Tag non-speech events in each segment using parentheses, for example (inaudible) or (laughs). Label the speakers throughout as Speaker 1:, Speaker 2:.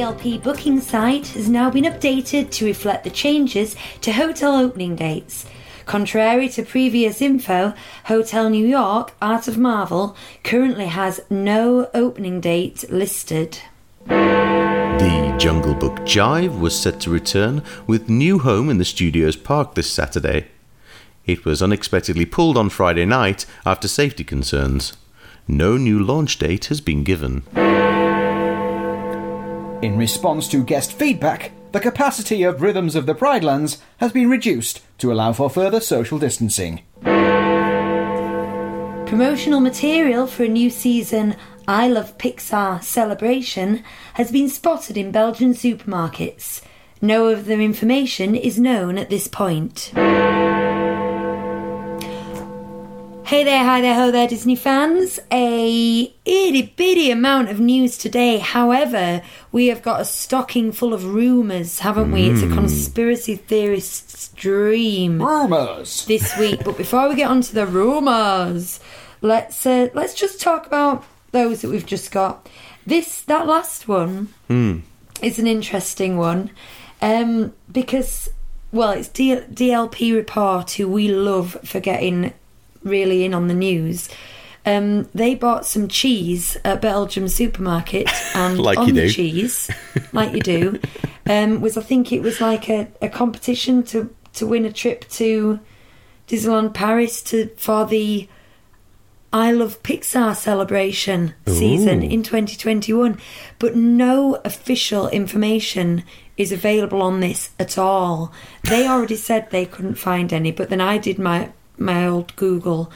Speaker 1: DLP booking site has now been updated to reflect the changes to hotel opening dates. Contrary to previous info, Hotel New York Art of Marvel currently has no opening date listed.
Speaker 2: The Jungle Book Jive was set to return with new home in the studio's park this Saturday. It was unexpectedly pulled on Friday night after safety concerns. No new launch date has been given.
Speaker 3: In response to guest feedback, the capacity of Rhythms of the Pride Lands has been reduced to allow for further social distancing.
Speaker 1: Promotional material for a new season I Love Pixar celebration has been spotted in Belgian supermarkets. No other information is known at this point. Hey there, hi there, ho there, Disney fans. A itty bitty amount of news today. However, we have got a stocking full of rumours, haven't we? It's a conspiracy theorist's dream
Speaker 3: Rumours!
Speaker 1: this week. But before we get on to the rumours, let's uh, let's just talk about those that we've just got. This that last one is an interesting one um, because well, it's D- DLP report who we love for getting really in on the news. Um, they bought some cheese at Belgium supermarket, (laughs) and
Speaker 2: Like
Speaker 1: on the cheese, (laughs) like you do, um, was I think it was like a, a competition to to win a trip to Disneyland Paris to for the I Love Pixar celebration season in 2021, but no official information is available on this at all. They already said they couldn't find any, but then I did my my old Google.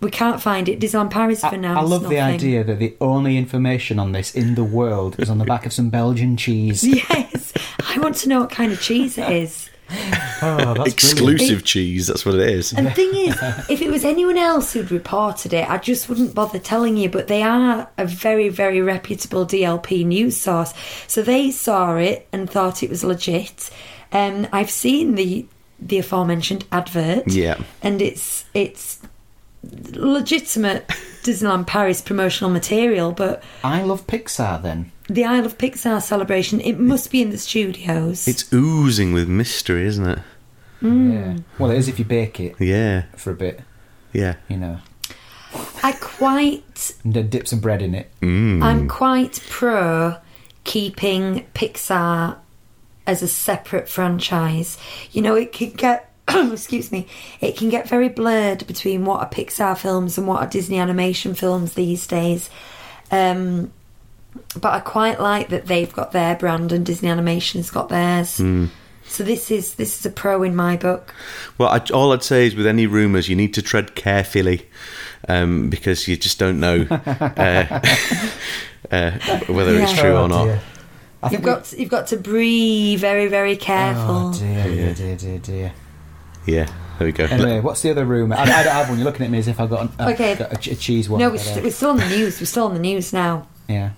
Speaker 1: We can't find it. Disneyland Paris for
Speaker 3: I,
Speaker 1: now.
Speaker 3: I love the idea that the only information on this in the world is on the back of some Belgian cheese. (laughs)
Speaker 1: Yes, I want to know what kind of cheese it is. (laughs)
Speaker 3: Oh, that's
Speaker 2: Exclusive cheese, that's what it is.
Speaker 1: And the thing is, if it was anyone else who'd reported it, I just wouldn't bother telling you. But they are a very, very reputable DLP news source. So they saw it and thought it was legit. Um, I've seen the the aforementioned advert.
Speaker 2: Yeah.
Speaker 1: And it's it's legitimate (laughs) Disneyland Paris promotional material, but
Speaker 3: I love Pixar then.
Speaker 1: the I Love Pixar celebration, it must be in the studios.
Speaker 2: It's oozing with mystery, isn't it? Mm.
Speaker 3: Yeah. Well, it is if you bake it
Speaker 2: Yeah,
Speaker 3: for a bit,
Speaker 2: yeah.
Speaker 3: you know,
Speaker 1: I quite
Speaker 3: and then dip some bread in it. Mm.
Speaker 1: I'm quite pro keeping Pixar as a separate franchise. You know, it can get (clears throat) excuse me, it can get very blurred between what are Pixar films and what are Disney animation films these days. Um, but I quite like that they've got their brand and Disney Animation's got theirs. So this is this is a pro in my book.
Speaker 2: Well, I, all I'd say is with any rumours, you need to tread carefully um, because you just don't know (laughs) uh, (laughs) uh, whether it's true
Speaker 3: Oh,
Speaker 2: or not.
Speaker 3: dear. I
Speaker 1: You've
Speaker 3: think
Speaker 1: got to, you've got to breathe very very careful.
Speaker 3: Oh dear, dear, dear, dear, dear.
Speaker 2: Yeah, there we go.
Speaker 3: Anyway, what's the other rumour? I, I don't have one. You're looking at me as if I've got, an, uh,
Speaker 1: Okay.
Speaker 3: got a, a cheese one.
Speaker 1: no, we're, st- we're still on the news. We're still on the news now.
Speaker 3: yeah.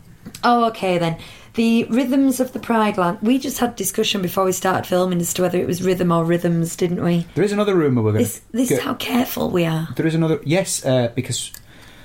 Speaker 1: Oh, okay then. The rhythms of the Pride Land. We just had discussion before we started filming as to whether it was rhythm or rhythms, didn't we?
Speaker 3: There is another rumour we're going
Speaker 1: This this is how careful we are.
Speaker 3: There is another. Yes, uh, because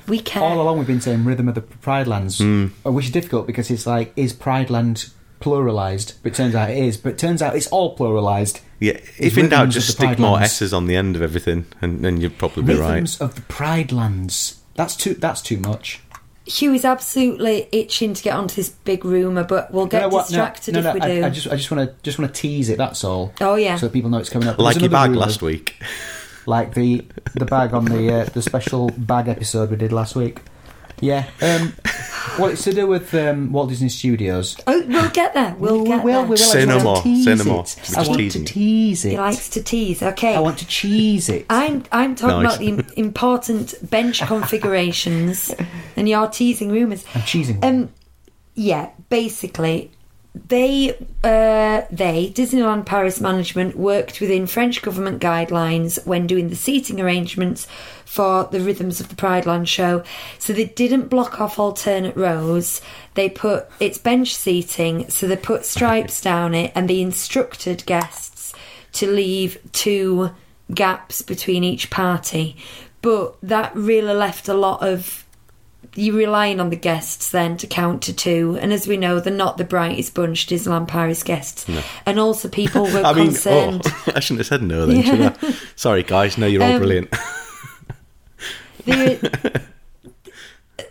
Speaker 1: We care.
Speaker 3: all along we've been saying rhythm of the Pride Lands, uh, which is difficult because it's like is Pride Land pluralized? But it turns out it is. But it turns out it's all pluralized.
Speaker 2: Yeah, if in doubt, just stick more
Speaker 3: Lands.
Speaker 2: S's on the end of everything, and then you'll probably be right.
Speaker 3: Rhythms of the Pride Lands. That's too. That's too much.
Speaker 1: Hugh is absolutely itching to get onto this big rumour, but we'll get
Speaker 3: You know what?
Speaker 1: distracted
Speaker 3: no, no,
Speaker 1: if we
Speaker 3: no,
Speaker 1: do.
Speaker 3: I, I just, I just want to, just want to tease it. That's all.
Speaker 1: Oh, yeah.
Speaker 3: So that people know it's coming up.
Speaker 2: Like
Speaker 3: There's
Speaker 2: your bag
Speaker 3: rumour,
Speaker 2: last week. (laughs)
Speaker 3: like the the bag on the uh, the special bag episode we did last week. Yeah. Um, well, it's to do with um, Walt Disney Studios.
Speaker 1: oh, we'll get there. We'll
Speaker 3: we
Speaker 1: get
Speaker 3: will,
Speaker 1: there.
Speaker 3: we will.
Speaker 2: Say
Speaker 3: I
Speaker 2: no
Speaker 3: just want
Speaker 2: more, say no more. We're
Speaker 3: I
Speaker 2: just
Speaker 3: want to
Speaker 2: teasing you.
Speaker 3: tease it.
Speaker 1: He likes to tease. Okay.
Speaker 3: I want to cheese it.
Speaker 1: I'm I'm talking
Speaker 2: Nice.
Speaker 1: about the important bench configurations, (laughs) and you're teasing rumours.
Speaker 3: I'm cheesing.
Speaker 1: Um, yeah, basically, they uh, they Disneyland Paris management worked within French government guidelines when doing the seating arrangements for the Rhythms of the Pride Land show. So they didn't block off alternate rows. They put it's bench seating, so they put stripes down it, and they instructed guests to leave two gaps between each party. But that really left a lot of you're relying on the guests then to count to two. And as we know, they're not the brightest bunch, Disneyland Paris guests. And also, people (laughs) were
Speaker 2: I mean,
Speaker 1: concerned.
Speaker 2: oh, (laughs) I shouldn't have said no then, should I? (laughs) Sorry, guys. No, you're all
Speaker 1: Um,
Speaker 2: brilliant.
Speaker 1: They're,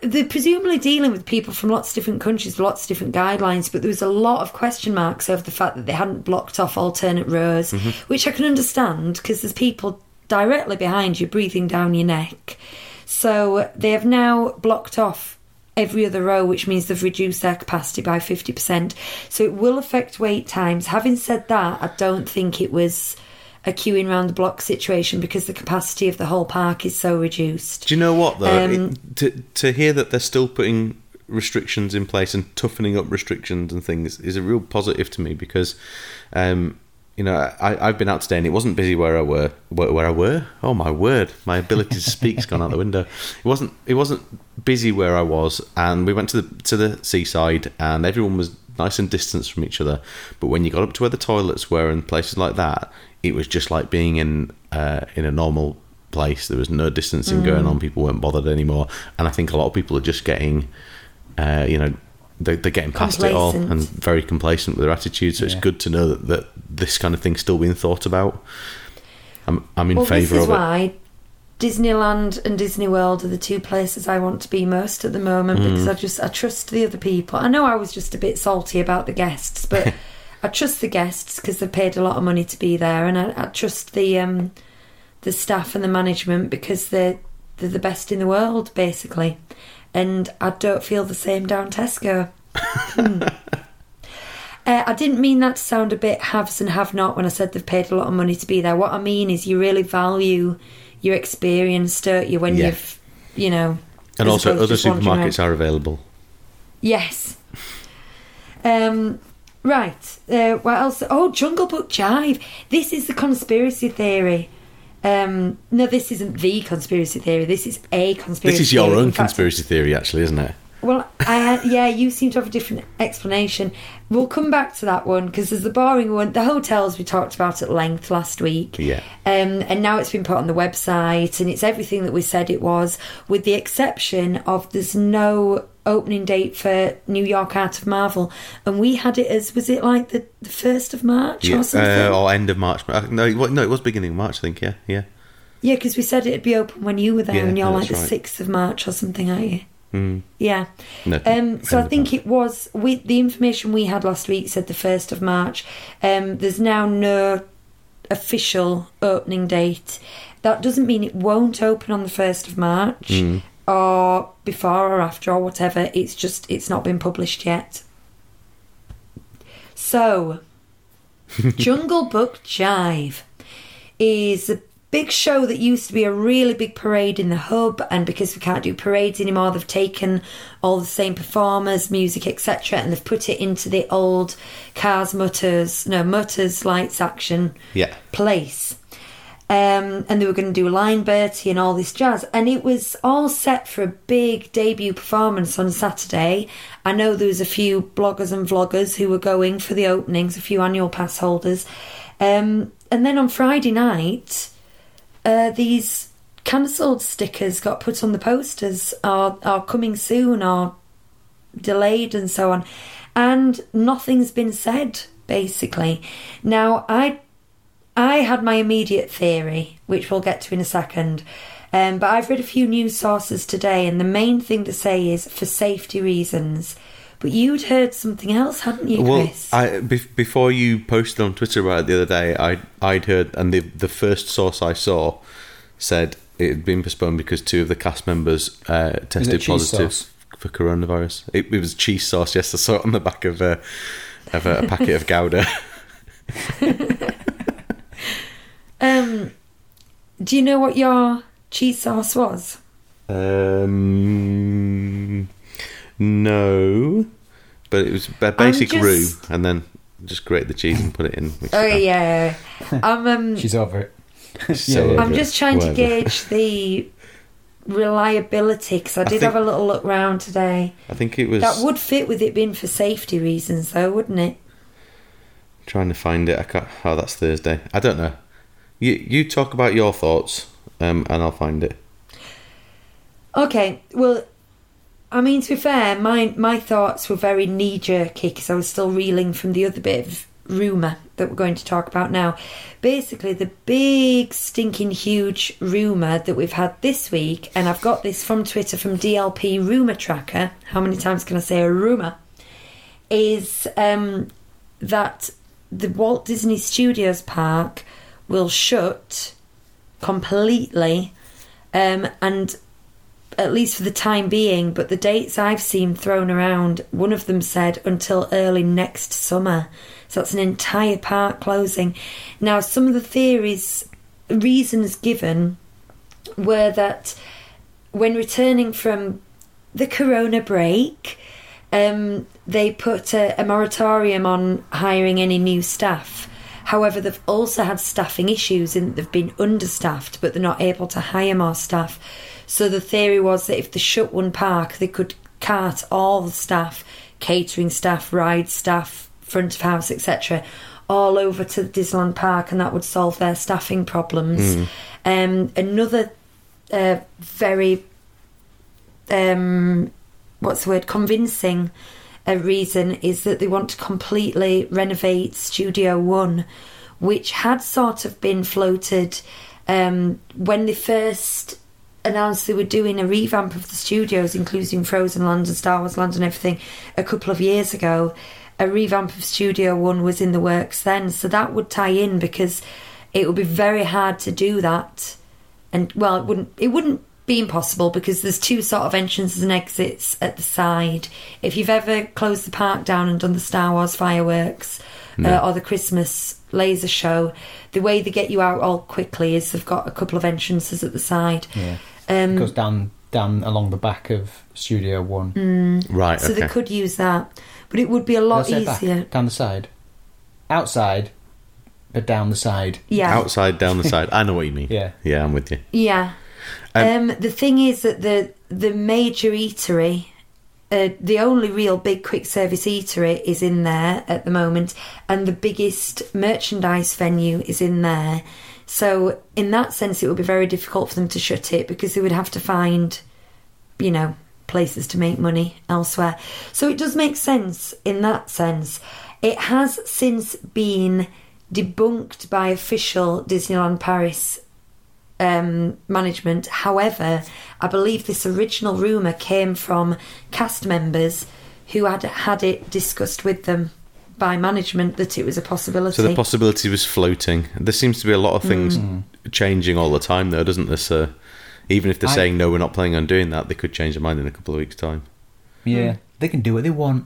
Speaker 1: they're presumably dealing with people from lots of different countries, lots of different guidelines, but there was a lot of question marks over the fact that they hadn't blocked off alternate rows, which I can understand because there's people directly behind you breathing down your neck. So they have now blocked off every other row, which means they've reduced their capacity by 50%. So it will affect wait times. Having said that, I don't think it was a queuing round the block situation because the capacity of the whole park is so reduced.
Speaker 2: Do you know what though?
Speaker 1: Um,
Speaker 2: It- to to hear that they're still putting restrictions in place and toughening up restrictions and things is a real positive to me because, um, you know, I I've been out today and it wasn't busy where I were where, where I were. Oh my word, my ability to speak's gone out the window. It wasn't it wasn't busy where I was, and we went to the to the seaside and everyone was nice and distanced from each other. But when you got up to where the toilets were and places like that, it was just like being in uh, in a normal place. There was no distancing going on. People weren't bothered anymore, and I think a lot of people are just getting, uh, you know, they're, they're getting past it all and very complacent with their attitude. So it's good to know that, that this kind of thing's still being thought about. I'm I'm in
Speaker 1: well, this
Speaker 2: favour
Speaker 1: is
Speaker 2: of it.
Speaker 1: why Disneyland and Disney World are the two places I want to be most at the moment
Speaker 2: Mm.
Speaker 1: because I just I trust the other people. I know I was just a bit salty about the guests, but (laughs) I trust the guests because they've paid a lot of money to be there, and I, I trust the um, the staff and the management because they're they're the best in the world basically. And I don't feel the same down Tesco. Hmm. (laughs) Uh, I didn't mean that to sound a bit haves and have not when I said they've paid a lot of money to be there. What I mean is you really value your experience, don't you, when
Speaker 2: Yeah.
Speaker 1: you've, you know.
Speaker 2: And also, other supermarkets are available.
Speaker 1: Yes. Um, right. Uh, what else? Oh, Jungle Book Jive. This is the conspiracy theory. Um, no, this isn't the conspiracy theory. This is a conspiracy.
Speaker 2: This is your
Speaker 1: theory.
Speaker 2: own
Speaker 1: fact,
Speaker 2: conspiracy theory, actually, isn't it?
Speaker 1: Well, uh, yeah, you seem to have a different explanation. We'll come back to that one because there's the boring one. The hotels we talked about at length last week.
Speaker 2: Yeah.
Speaker 1: Um, and now it's been put on the website and it's everything that we said it was, with the exception of there's no opening date for New York Art of Marvel. And we had it as, was it like the, the 1st of March
Speaker 2: Yeah,
Speaker 1: or something?
Speaker 2: uh, or end of March. Uh, No, it no, it was beginning of March, I think. Yeah, yeah.
Speaker 1: Yeah, because we said it'd be open when you were there
Speaker 2: Yeah,
Speaker 1: and you're like the
Speaker 2: right.
Speaker 1: 6th of March or something, aren't you?
Speaker 2: Mm.
Speaker 1: Yeah.
Speaker 2: No,
Speaker 1: Um, so I think it was we the information we had last week said the first of March. Um, there's now no official opening date. That doesn't mean it won't open on the first of March
Speaker 2: Mm.
Speaker 1: Or before or after or whatever. It's just it's not been published yet. So, (laughs) Jungle Book Jive is a big show that used to be a really big parade in the hub, and because we can't do parades anymore, they've taken all the same performers, music, etc., and they've put it into the old Cars Mutters, no Mutters Lights Action
Speaker 2: Yeah.
Speaker 1: place. Um, and they were going to do a Line Bertie and all this jazz, and it was all set for a big debut performance on Saturday. I know there was a few bloggers and vloggers who were going for the openings, a few annual pass holders, um, and then on Friday night, uh, these cancelled stickers got put on the posters, are are coming soon, are delayed, and so on, and nothing's been said basically. Now I I had my immediate theory, which we'll get to in a second. Um, but I've read a few news sources today, and the main thing to say is for safety reasons. But you'd heard something else, hadn't you,
Speaker 2: Well,
Speaker 1: Chris?
Speaker 2: I, be- before you posted on Twitter about it the other day, I I'd heard, and the the first source I saw said it had been postponed because two of the cast members uh, tested positive
Speaker 3: sauce?
Speaker 2: for coronavirus. It, it was cheese sauce. Yes, I saw it on the back of a of a, a packet of Gouda. (laughs)
Speaker 1: um, do you know what your cheese sauce was?
Speaker 2: Um, no, but it was ba- basic
Speaker 1: just-
Speaker 2: roux, and then just grate the cheese and put it in. mix it
Speaker 1: Oh
Speaker 2: up.
Speaker 1: yeah. I'm um, (laughs)
Speaker 3: She's over it. (laughs)
Speaker 2: So
Speaker 3: Yeah,
Speaker 1: I'm
Speaker 2: over
Speaker 1: just
Speaker 2: it.
Speaker 1: trying to
Speaker 2: Whatever.
Speaker 1: gauge the reliability because I did
Speaker 2: think-
Speaker 1: have a little look round today.
Speaker 2: I think it was
Speaker 1: That would fit with it being for safety reasons, though, wouldn't it?
Speaker 2: trying to find it. I can't. Oh, that's Thursday. I don't know. You you talk about your thoughts, um, and I'll find it.
Speaker 1: Okay, well, I mean, to be fair, my my thoughts were very knee jerky because I was still reeling from the other bit of rumour that we're going to talk about now. Basically, the big, stinking, huge rumour that we've had this week, and I've got this from Twitter from DLP Rumour Tracker. How many times can I say a rumour? Is um, that the Walt Disney Studios park will shut completely, um, and at least for the time being, but the dates I've seen thrown around, one of them said until early next summer. So that's an entire park closing. Now, some of the theories, reasons given were that when returning from the corona break, um, they put a, a moratorium on hiring any new staff. However, they've also had staffing issues in that they've been understaffed, but they're not able to hire more staff. So the theory was that if they shut one park, they could cart all the staff, catering staff, ride staff, front of house, etc., all over to the Disneyland Park, and that would solve their staffing problems. Um, another uh, very um, what's the word convincing uh, reason is that they want to completely renovate Studio One, which had sort of been floated um, when they first announced they were doing a revamp of the studios, including Frozen Land and Star Wars Land and everything, a couple of years ago. A revamp of Studio One was in the works then, so that would tie in because it would be very hard to do that and well, it wouldn't it wouldn't be impossible because there's two sort of entrances and exits at the side. If you've ever closed the park down and done the Star Wars fireworks uh, or the Christmas laser show, the way they get you out all quickly is they've got a couple of entrances at the side.
Speaker 3: Yeah.
Speaker 1: Um,
Speaker 3: It goes down down along the back of Studio One.
Speaker 1: Mm.
Speaker 2: Right.
Speaker 1: so
Speaker 2: okay.
Speaker 1: they could use that, but it would be a lot
Speaker 3: Did I back?
Speaker 1: easier.
Speaker 3: Down the side. Outside, but down the side.
Speaker 1: Yeah,
Speaker 2: Outside, down the side. I know what you mean.
Speaker 3: Yeah.
Speaker 2: Yeah, I'm with you.
Speaker 1: Yeah.
Speaker 2: Um,
Speaker 1: Um, the thing is that the the major eatery, uh, the only real big quick service eatery is in there at the moment, and the biggest merchandise venue is in there. So in that sense, it would be very difficult for them to shut it because they would have to find, you know, places to make money elsewhere. So it does make sense in that sense. It has since been debunked by official Disneyland Paris um, management. However, I believe this original rumour came from cast members who had had it discussed with them by management that it was a possibility.
Speaker 2: So the possibility was floating. There seems to be a lot of things
Speaker 1: Mm.
Speaker 2: changing all the time, though, doesn't there? So even if they're
Speaker 3: I-
Speaker 2: saying no, we're not planning on doing that, they could change their mind in a couple of weeks' time.
Speaker 3: Yeah, they can do what they want.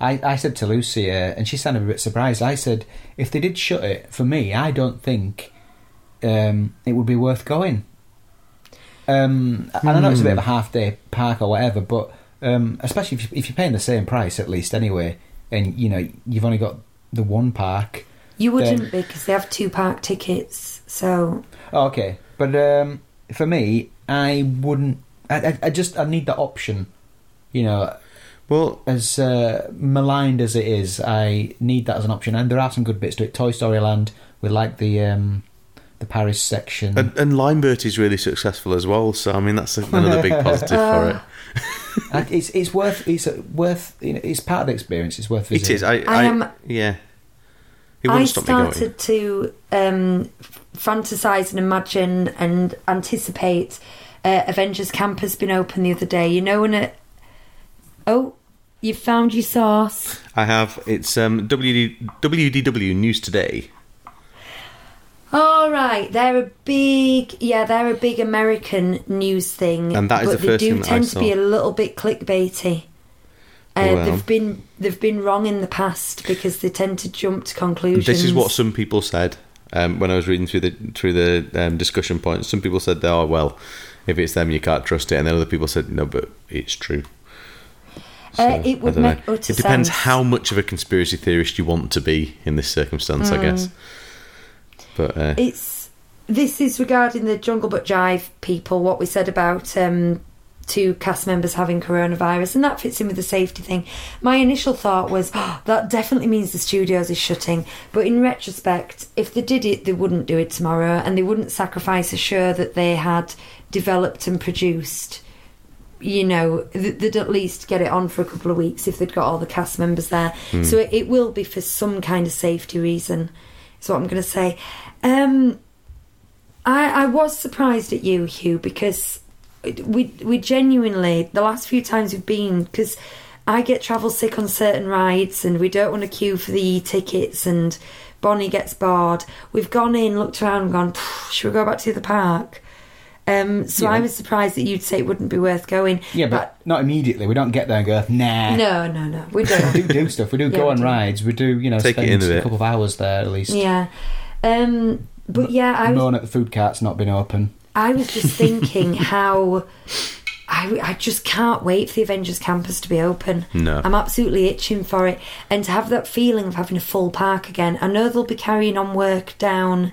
Speaker 3: I, I said to Lucie, uh, and she sounded a bit surprised. I said, if they did shut it, for me, I don't think um, it would be worth going. Um, and I know it's a bit of a half day park or whatever, but um, especially if, you, if you're paying the same price at least anyway, and you know you've only got the one park.
Speaker 1: you wouldn't
Speaker 3: then-
Speaker 1: because they have two park tickets. So
Speaker 3: Oh, okay, but um, for me, I wouldn't. I, I, I just I need that option. You know,
Speaker 2: Well,
Speaker 3: as uh, maligned as it is, I need that as an option. And there are some good bits to it. Toy Story Land, we like the um, the Paris section.
Speaker 2: and, and Limebert is really successful as well. So I mean, that's another big (laughs) positive for it.
Speaker 3: And it's it's worth it's uh, worth you know, it's part of the experience. It's worth
Speaker 2: It
Speaker 3: visiting.
Speaker 2: is. I,
Speaker 1: I
Speaker 2: I,
Speaker 1: am-
Speaker 2: Yeah. It
Speaker 1: I
Speaker 2: wouldn't stop me going.
Speaker 1: started to um, fantasize and imagine and anticipate. Uh, Avengers Camp has been open the other day. You know when it. Oh, you found your sauce.
Speaker 2: I have. It's um, WD, WDW News Today.
Speaker 1: All right, they're a big, yeah, they're a big American news thing,
Speaker 2: And that is
Speaker 1: but
Speaker 2: the
Speaker 1: they do
Speaker 2: thing that I
Speaker 1: tend to be a little bit clickbaity. Uh,
Speaker 2: Well.
Speaker 1: They've been they've been wrong in the past because they tend to jump to conclusions.
Speaker 2: This is what some people said um, when I was reading through the through the um, discussion points. Some people said, "Oh well, if it's them, you can't trust it," and then other people said, "No, but it's true."
Speaker 1: Uh, it would
Speaker 2: I don't know.
Speaker 1: make utter
Speaker 2: It depends
Speaker 1: sense.
Speaker 2: how much of a conspiracy theorist you want to be in this circumstance, I
Speaker 1: Mm.
Speaker 2: guess. But uh,
Speaker 1: It's this is regarding the Jungle Book Jive people. What we said about um, two cast members having coronavirus, and that fits in with the safety thing. My initial thought was "Oh, (gasps) that definitely means the studios is shutting. But in retrospect, if they did it, they wouldn't do it tomorrow, and they wouldn't sacrifice a show that they had developed and produced. You know, they'd at least get it on for a couple of weeks if they'd got all the cast members there. So it, it will be for some kind of safety reason. Is what I'm going to say. Um, I, I was surprised at you, Hugh, because we we genuinely the last few times we've been because I get travel sick on certain rides and we don't want to queue for the tickets and Bonnie gets bored. We've gone in, looked around, and gone. Should we go back to the park? Um, so
Speaker 3: Yeah.
Speaker 1: I was surprised that you'd say it wouldn't be worth going.
Speaker 3: Yeah, but not immediately. We don't get there and go, nah.
Speaker 1: no, no, no, we (laughs)
Speaker 3: We
Speaker 1: don't.
Speaker 3: do do stuff. We do (laughs)
Speaker 1: Yeah,
Speaker 3: go
Speaker 1: we
Speaker 3: on
Speaker 1: do.
Speaker 3: rides. We do, you know,
Speaker 2: Take
Speaker 3: spend
Speaker 2: a
Speaker 3: a couple of hours there at least.
Speaker 1: yeah, um, but yeah, I was
Speaker 3: Moan at the food cart's not been open.
Speaker 1: I was just thinking how I, I just can't wait for the Avengers campus to be open.
Speaker 2: No.
Speaker 1: I'm absolutely itching for it. And to have that feeling of having a full park again. I know they'll be carrying on work down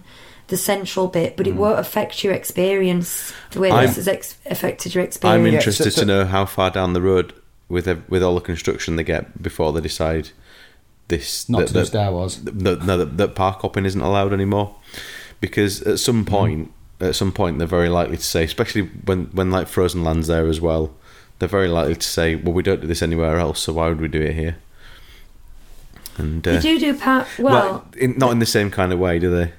Speaker 1: the central bit, but it won't affect your experience the way.
Speaker 2: I'm-
Speaker 1: this has ex- affected your experience.
Speaker 2: I'm
Speaker 1: experience.
Speaker 3: Yeah,
Speaker 2: interested
Speaker 3: so- so-
Speaker 2: to know how far down the road with ev- with all the construction they get before they decide this
Speaker 3: Not
Speaker 2: that,
Speaker 3: to do
Speaker 2: that,
Speaker 3: Star Wars.
Speaker 2: that, no, that, that park hopping isn't allowed anymore because at some point at some point they're very likely to say especially when when like frozen lands there as well they're very likely to say well we don't do this anywhere else so why would we do it here and
Speaker 1: they
Speaker 2: uh,
Speaker 1: do do park. Well,
Speaker 2: in, not in the same kind of way do they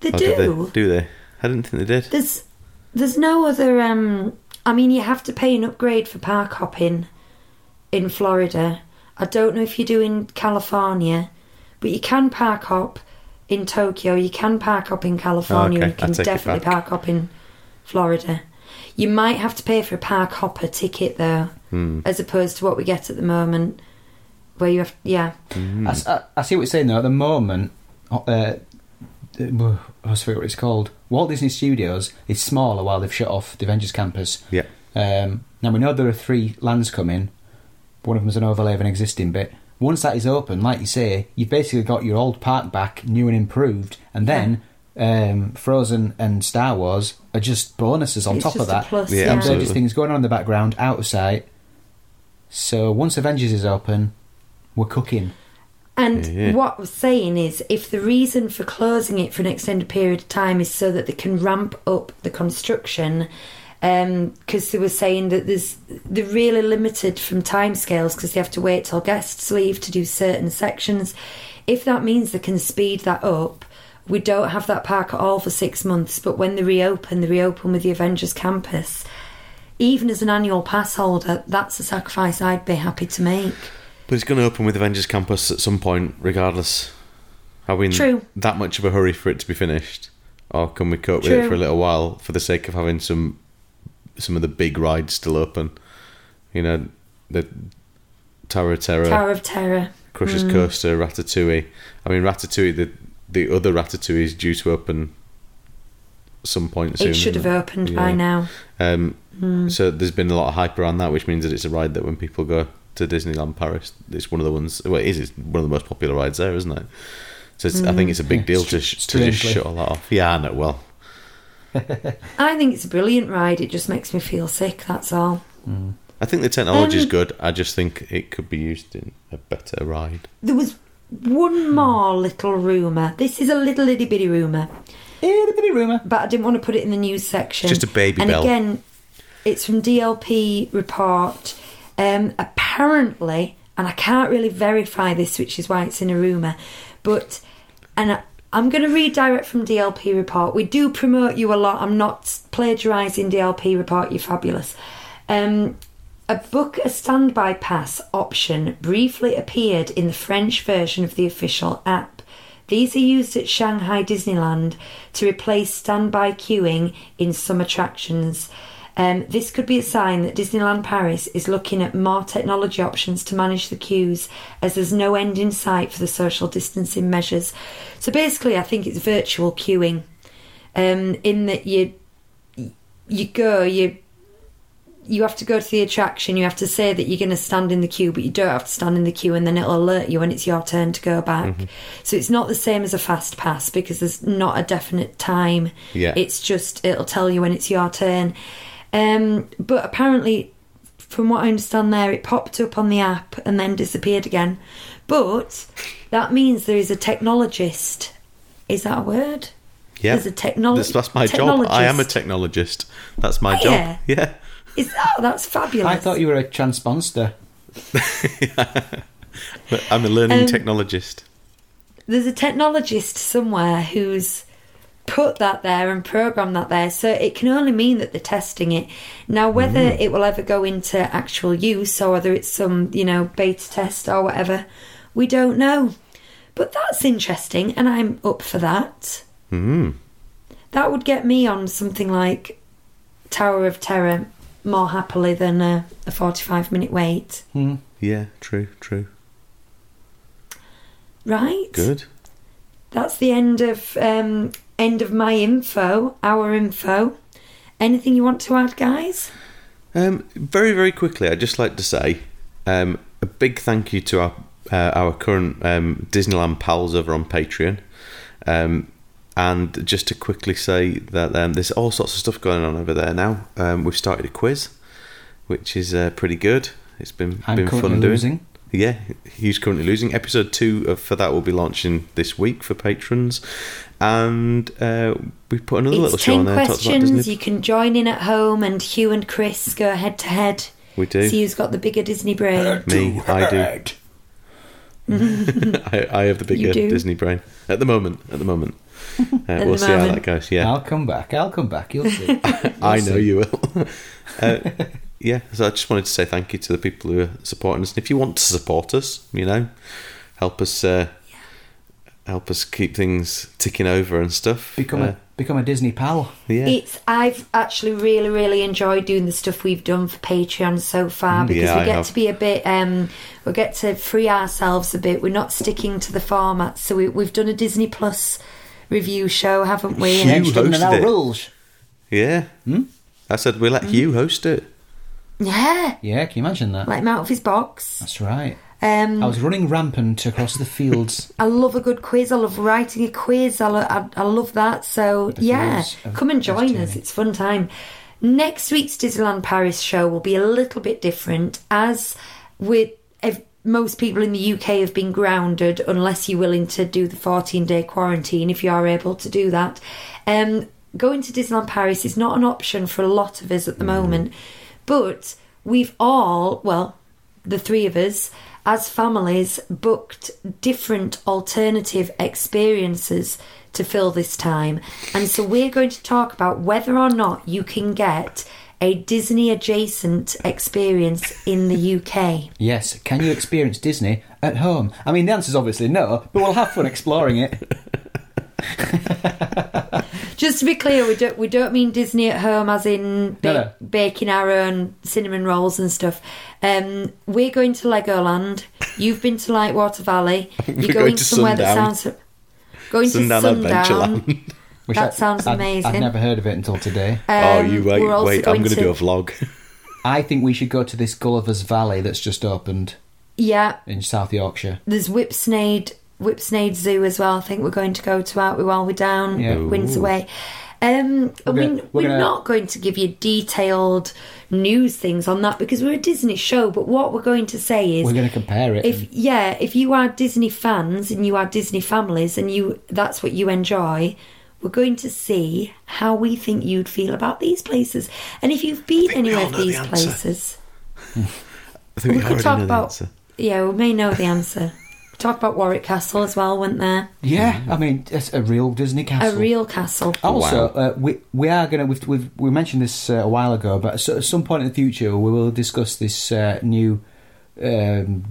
Speaker 1: they
Speaker 2: Or
Speaker 1: do.
Speaker 2: do they do they I didn't think they did
Speaker 1: There's there's no other um I mean you have to pay an upgrade for park hopping in Florida. I don't know if you do in California, but you can park hop in Tokyo, you can park hop in California,
Speaker 2: Okay,
Speaker 1: you can
Speaker 2: I take it
Speaker 1: definitely
Speaker 2: back.
Speaker 1: park hop in Florida. You might have to pay for a park hopper ticket though,
Speaker 2: Hmm.
Speaker 1: as opposed to what we get at the moment, where you have yeah.
Speaker 2: Hmm.
Speaker 3: I, s- I- I see what you're saying though. At the moment, uh, uh, I was forget what it's called. Walt Disney Studios is smaller while they've shut off the Avengers campus.
Speaker 2: yeah
Speaker 3: Um, now we know there are three lands coming. One of them is an overlay of an existing bit. Once that is open, like you say, you've basically got your old park back, new and improved, and then um, Frozen and Star Wars are just bonuses on
Speaker 1: It's
Speaker 3: top
Speaker 1: just
Speaker 3: of
Speaker 1: a
Speaker 3: that.
Speaker 1: plus,
Speaker 2: Yeah,
Speaker 1: yeah.
Speaker 3: They're
Speaker 2: absolutely.
Speaker 3: just things going on in the background, out of sight. So once Avengers is open, we're cooking.
Speaker 1: And
Speaker 2: Yeah.
Speaker 1: what I was saying is, if the reason for closing it for an extended period of time is so that they can ramp up the construction, um, because they were saying that there's they're really limited from timescales because they have to wait till guests leave to do certain sections. If that means they can speed that up, we don't have that park at all for six months. But when they reopen, they reopen with the Avengers campus. Even as an annual pass holder, that's a sacrifice I'd be happy to make.
Speaker 2: But it's going to open with Avengers Campus at some point, regardless. Are we in
Speaker 1: True.
Speaker 2: that much of a hurry for it to be finished, or can we cope with it for a little while for the sake of having some some of the big rides still open? You know, the Tower of Terror,
Speaker 1: Tower of Terror.
Speaker 2: Crush's Coaster, Ratatouille. I mean, Ratatouille. The the other Ratatouille is due to open some point soon.
Speaker 1: It should have opened by now.
Speaker 2: Um,
Speaker 1: Hmm.
Speaker 2: So there's been a lot of hype around that, which means that it's a ride that when people go to Disneyland Paris, it's one of the ones. Well, it is. It's one of the most popular rides there, isn't it? So it's, I think it's a big
Speaker 1: Hmm.
Speaker 2: deal to, sh- to just shut all that off. Yeah, I know. Well, (laughs)
Speaker 1: I think it's a brilliant ride. It just makes me feel sick. That's all.
Speaker 2: I think the technology is
Speaker 1: Um,
Speaker 2: good. I just think it could be used in a better ride.
Speaker 1: There was one more little rumour. This is a little itty bitty rumour,
Speaker 3: Itty bitty rumour.
Speaker 1: but I didn't want to put it in the news section.
Speaker 2: Just a baby
Speaker 1: and
Speaker 2: bell.
Speaker 1: again, it's from DLP report. Um, apparently, and I can't really verify this, which is why it's in a rumour, but and I, I'm going to read direct from DLP report. We do promote you a lot. I'm not plagiarising DLP report. You're fabulous. Um, a book a standby pass option briefly appeared in the French version of the official app. These are used at Shanghai Disneyland to replace standby queuing in some attractions. Um, this could be a sign that Disneyland Paris is looking at more technology options to manage the queues, as there's no end in sight for the social distancing measures. So basically, I think it's virtual queuing, um, in that you you go, you you have to go to the attraction. You have to say that you're going to stand in the queue, but you don't have to stand in the queue, and then it'll alert you when it's your turn to go back.
Speaker 2: Mm-hmm.
Speaker 1: So it's not the same as a fast pass because there's not a definite time.
Speaker 2: Yeah.
Speaker 1: It's just it'll tell you when it's your turn. Um, but apparently, from what I understand, there it popped up on the app and then disappeared again. But that means there is a technologist. Is that a word?
Speaker 2: Yeah.
Speaker 1: There's a technolo-
Speaker 2: That's, that's my job. I am a
Speaker 1: technologist.
Speaker 2: technologist. That's my
Speaker 1: Oh,
Speaker 2: job.
Speaker 1: yeah.
Speaker 2: Yeah.
Speaker 1: Is oh, that's fabulous.
Speaker 3: I thought you were a transponster.
Speaker 2: But (laughs) I'm a learning
Speaker 1: Um,
Speaker 2: technologist.
Speaker 1: there's a technologist somewhere who's put that there and program that there so it can only mean that they're testing it now whether it will ever go into actual use or whether it's some you know beta test or whatever we don't know but that's interesting and i'm up for that
Speaker 2: Mm.
Speaker 1: that would get me on something like tower of terror more happily than a, a 45 minute wait
Speaker 3: Hmm.
Speaker 2: Yeah, true, true.
Speaker 1: right
Speaker 2: Good.
Speaker 1: that's the end of um, end of my info, our info. Anything you want to add, guys?
Speaker 2: Um, very, very quickly, I'd just like to say um, a big thank you to our uh, our current um, Disneyland pals over on Patreon. Um, and just to quickly say that um, there's all sorts of stuff going on over there now. Um, we've started a quiz, which is uh, pretty good. It's been
Speaker 3: I'm
Speaker 2: been
Speaker 3: currently
Speaker 2: fun doing. Yeah, he's currently losing. Episode two of, for that will be launching this week for patrons, and uh, we put another little show on there. talks about
Speaker 1: questions. You can join in at home, and Hugh and Chris go head to head.
Speaker 2: We do.
Speaker 1: See who's got the bigger Disney brain.
Speaker 2: Me, I do. (laughs) I, I have the bigger. Disney brain at the moment. At the moment, (laughs) uh, we'll
Speaker 1: the
Speaker 2: see how that goes. Yeah,
Speaker 3: I'll come back. I'll come back. You'll see. (laughs)
Speaker 2: I
Speaker 3: You'll
Speaker 2: know
Speaker 3: see.
Speaker 2: you will. uh, yeah, so I just wanted to say thank you to the people who are supporting us. And if you want to support us, you know, help us, uh, help us keep things ticking over and stuff.
Speaker 3: Become
Speaker 2: uh,
Speaker 3: a become a Disney pal.
Speaker 2: yeah.
Speaker 1: It's I've actually really really enjoyed doing the stuff we've done for Patreon so far because
Speaker 2: Mm, Yeah,
Speaker 1: we
Speaker 2: I
Speaker 1: get
Speaker 2: have.
Speaker 1: to be a bit um we get to free ourselves a bit. We're not sticking to the format. So we, we've done a Disney Plus review show, haven't we?
Speaker 2: Hugh
Speaker 3: Next
Speaker 2: hosted
Speaker 3: now
Speaker 2: it.
Speaker 3: rules.
Speaker 2: yeah.
Speaker 1: Hmm?
Speaker 2: I said we let Hugh host it.
Speaker 1: yeah,
Speaker 3: Yeah, can you imagine that?
Speaker 1: let him out of his box.
Speaker 3: That's right.
Speaker 1: Um,
Speaker 3: I was running rampant across the fields. (laughs)
Speaker 1: I love a good quiz. I love writing a quiz. I, lo- I, I love that. So yeah, come and join us. It's fun time. Next week's Disneyland Paris show will be a little bit different, as with if most people in the UK have been grounded unless you're willing to do the 14 day quarantine. If you are able to do that, um, going to Disneyland Paris is not an option for a lot of us at the moment, but we've all well the three of us as families booked different alternative experiences to fill this time. And so we're going to talk about whether or not you can get a Disney adjacent experience in the UK.
Speaker 3: Yes, can you experience Disney at home? I mean, the answer is obviously no, but we'll have fun exploring it. (laughs) (laughs)
Speaker 1: Just to be clear, we don't we don't mean Disney at home as in ba-
Speaker 3: No, no.
Speaker 1: baking our own cinnamon rolls and stuff. Um, we're going to Legoland. You've been to Lightwater Valley. (laughs) You're going,
Speaker 2: going to
Speaker 1: somewhere that sounds going
Speaker 2: Sundown
Speaker 1: to Sundown.
Speaker 2: Adventureland.
Speaker 3: Which
Speaker 1: That sounds
Speaker 3: I'd-
Speaker 1: amazing.
Speaker 3: I'd never heard of it until today.
Speaker 2: oh,
Speaker 1: Um,
Speaker 2: you wait,
Speaker 1: we're also
Speaker 2: wait! I'm going to
Speaker 1: to
Speaker 2: do a vlog. (laughs)
Speaker 3: I think we should go to this Gulliver's Valley that's just opened
Speaker 1: Yeah,
Speaker 3: in South Yorkshire.
Speaker 1: there's Whipsnade Whipsnade Zoo as well. I think we're going to go to out while we're down
Speaker 3: Yeah.
Speaker 1: Windsor Way. Um,
Speaker 3: We're gonna-
Speaker 1: we're
Speaker 3: we're gonna-
Speaker 1: not going to give you detailed news things on that because we're a Disney show. But what we're going to say is,
Speaker 3: We're going to compare it.
Speaker 1: if
Speaker 3: and-
Speaker 1: yeah, if you are Disney fans and you are Disney families and you that's what you enjoy, we're going to see how we think you'd feel about these places. And if you've been
Speaker 2: think we
Speaker 1: anywhere of
Speaker 2: know the
Speaker 1: these places, (laughs)
Speaker 2: I think we,
Speaker 1: we could talk
Speaker 2: the
Speaker 1: about
Speaker 2: answer.
Speaker 1: yeah, we may know the answer. Talk about Warwick Castle as well, weren't there?
Speaker 3: yeah, I mean, it's a real Disney castle.
Speaker 1: A real castle.
Speaker 3: Also,
Speaker 2: Wow.
Speaker 3: uh, we we are going to we've, we've we mentioned this uh, a while ago, but so- at some point in the future we will discuss this uh, new um,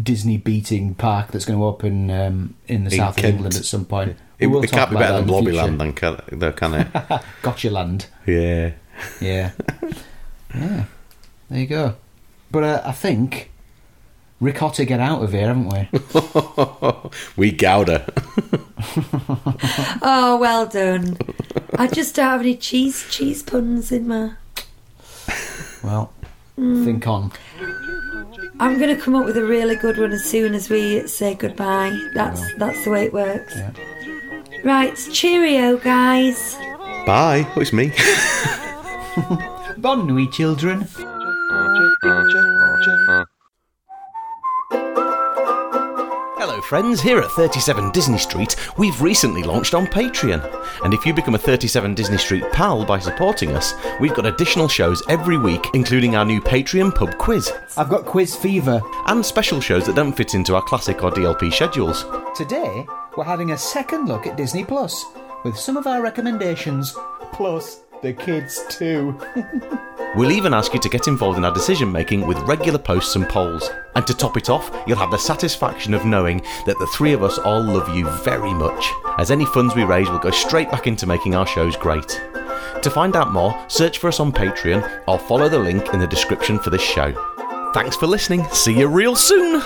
Speaker 3: Disney beating park that's going to open um, in the
Speaker 2: In
Speaker 3: south
Speaker 2: Kent.
Speaker 3: of England at some point.
Speaker 2: It,
Speaker 3: We will
Speaker 2: it
Speaker 3: talk
Speaker 2: can't be
Speaker 3: about
Speaker 2: better
Speaker 3: that
Speaker 2: than
Speaker 3: in the future.
Speaker 2: Blobbyland, then, can it? Though, can it? (laughs)
Speaker 3: Gotcha land.
Speaker 2: yeah.
Speaker 3: Yeah, (laughs) yeah. There you go. But uh, I think ricotta get out of here, haven't we? (laughs)
Speaker 2: we gouda. (laughs)
Speaker 1: Oh, well done. I just don't have any cheese cheese puns in my.
Speaker 3: Well, hmm. think on.
Speaker 1: I'm going to come up with a really good one as soon as we say goodbye. That's that's the way it works.
Speaker 3: Yeah.
Speaker 1: Right, cheerio, guys.
Speaker 2: Bye. Oh, it's me. (laughs)
Speaker 3: Bon nuit, children.
Speaker 2: Friends. Here at 37 Disney Street, we've recently launched on Patreon. And if you become a 37 Disney Street pal by supporting us, we've got additional shows every week, including our new Patreon pub quiz,
Speaker 3: I've got quiz fever.
Speaker 2: and special shows that don't fit into our classic or DLP schedules.
Speaker 3: Today, we're having a second look at Disney Plus with some of our recommendations, plus the kids too. (laughs)
Speaker 2: We'll even ask you to get involved in our decision making with regular posts and polls. And to top it off, you'll have the satisfaction of knowing that the three of us all love you very much, as any funds we raise will go straight back into making our shows great. To find out more, search for us on Patreon or follow the link in the description for this show. Thanks for listening. See you real soon.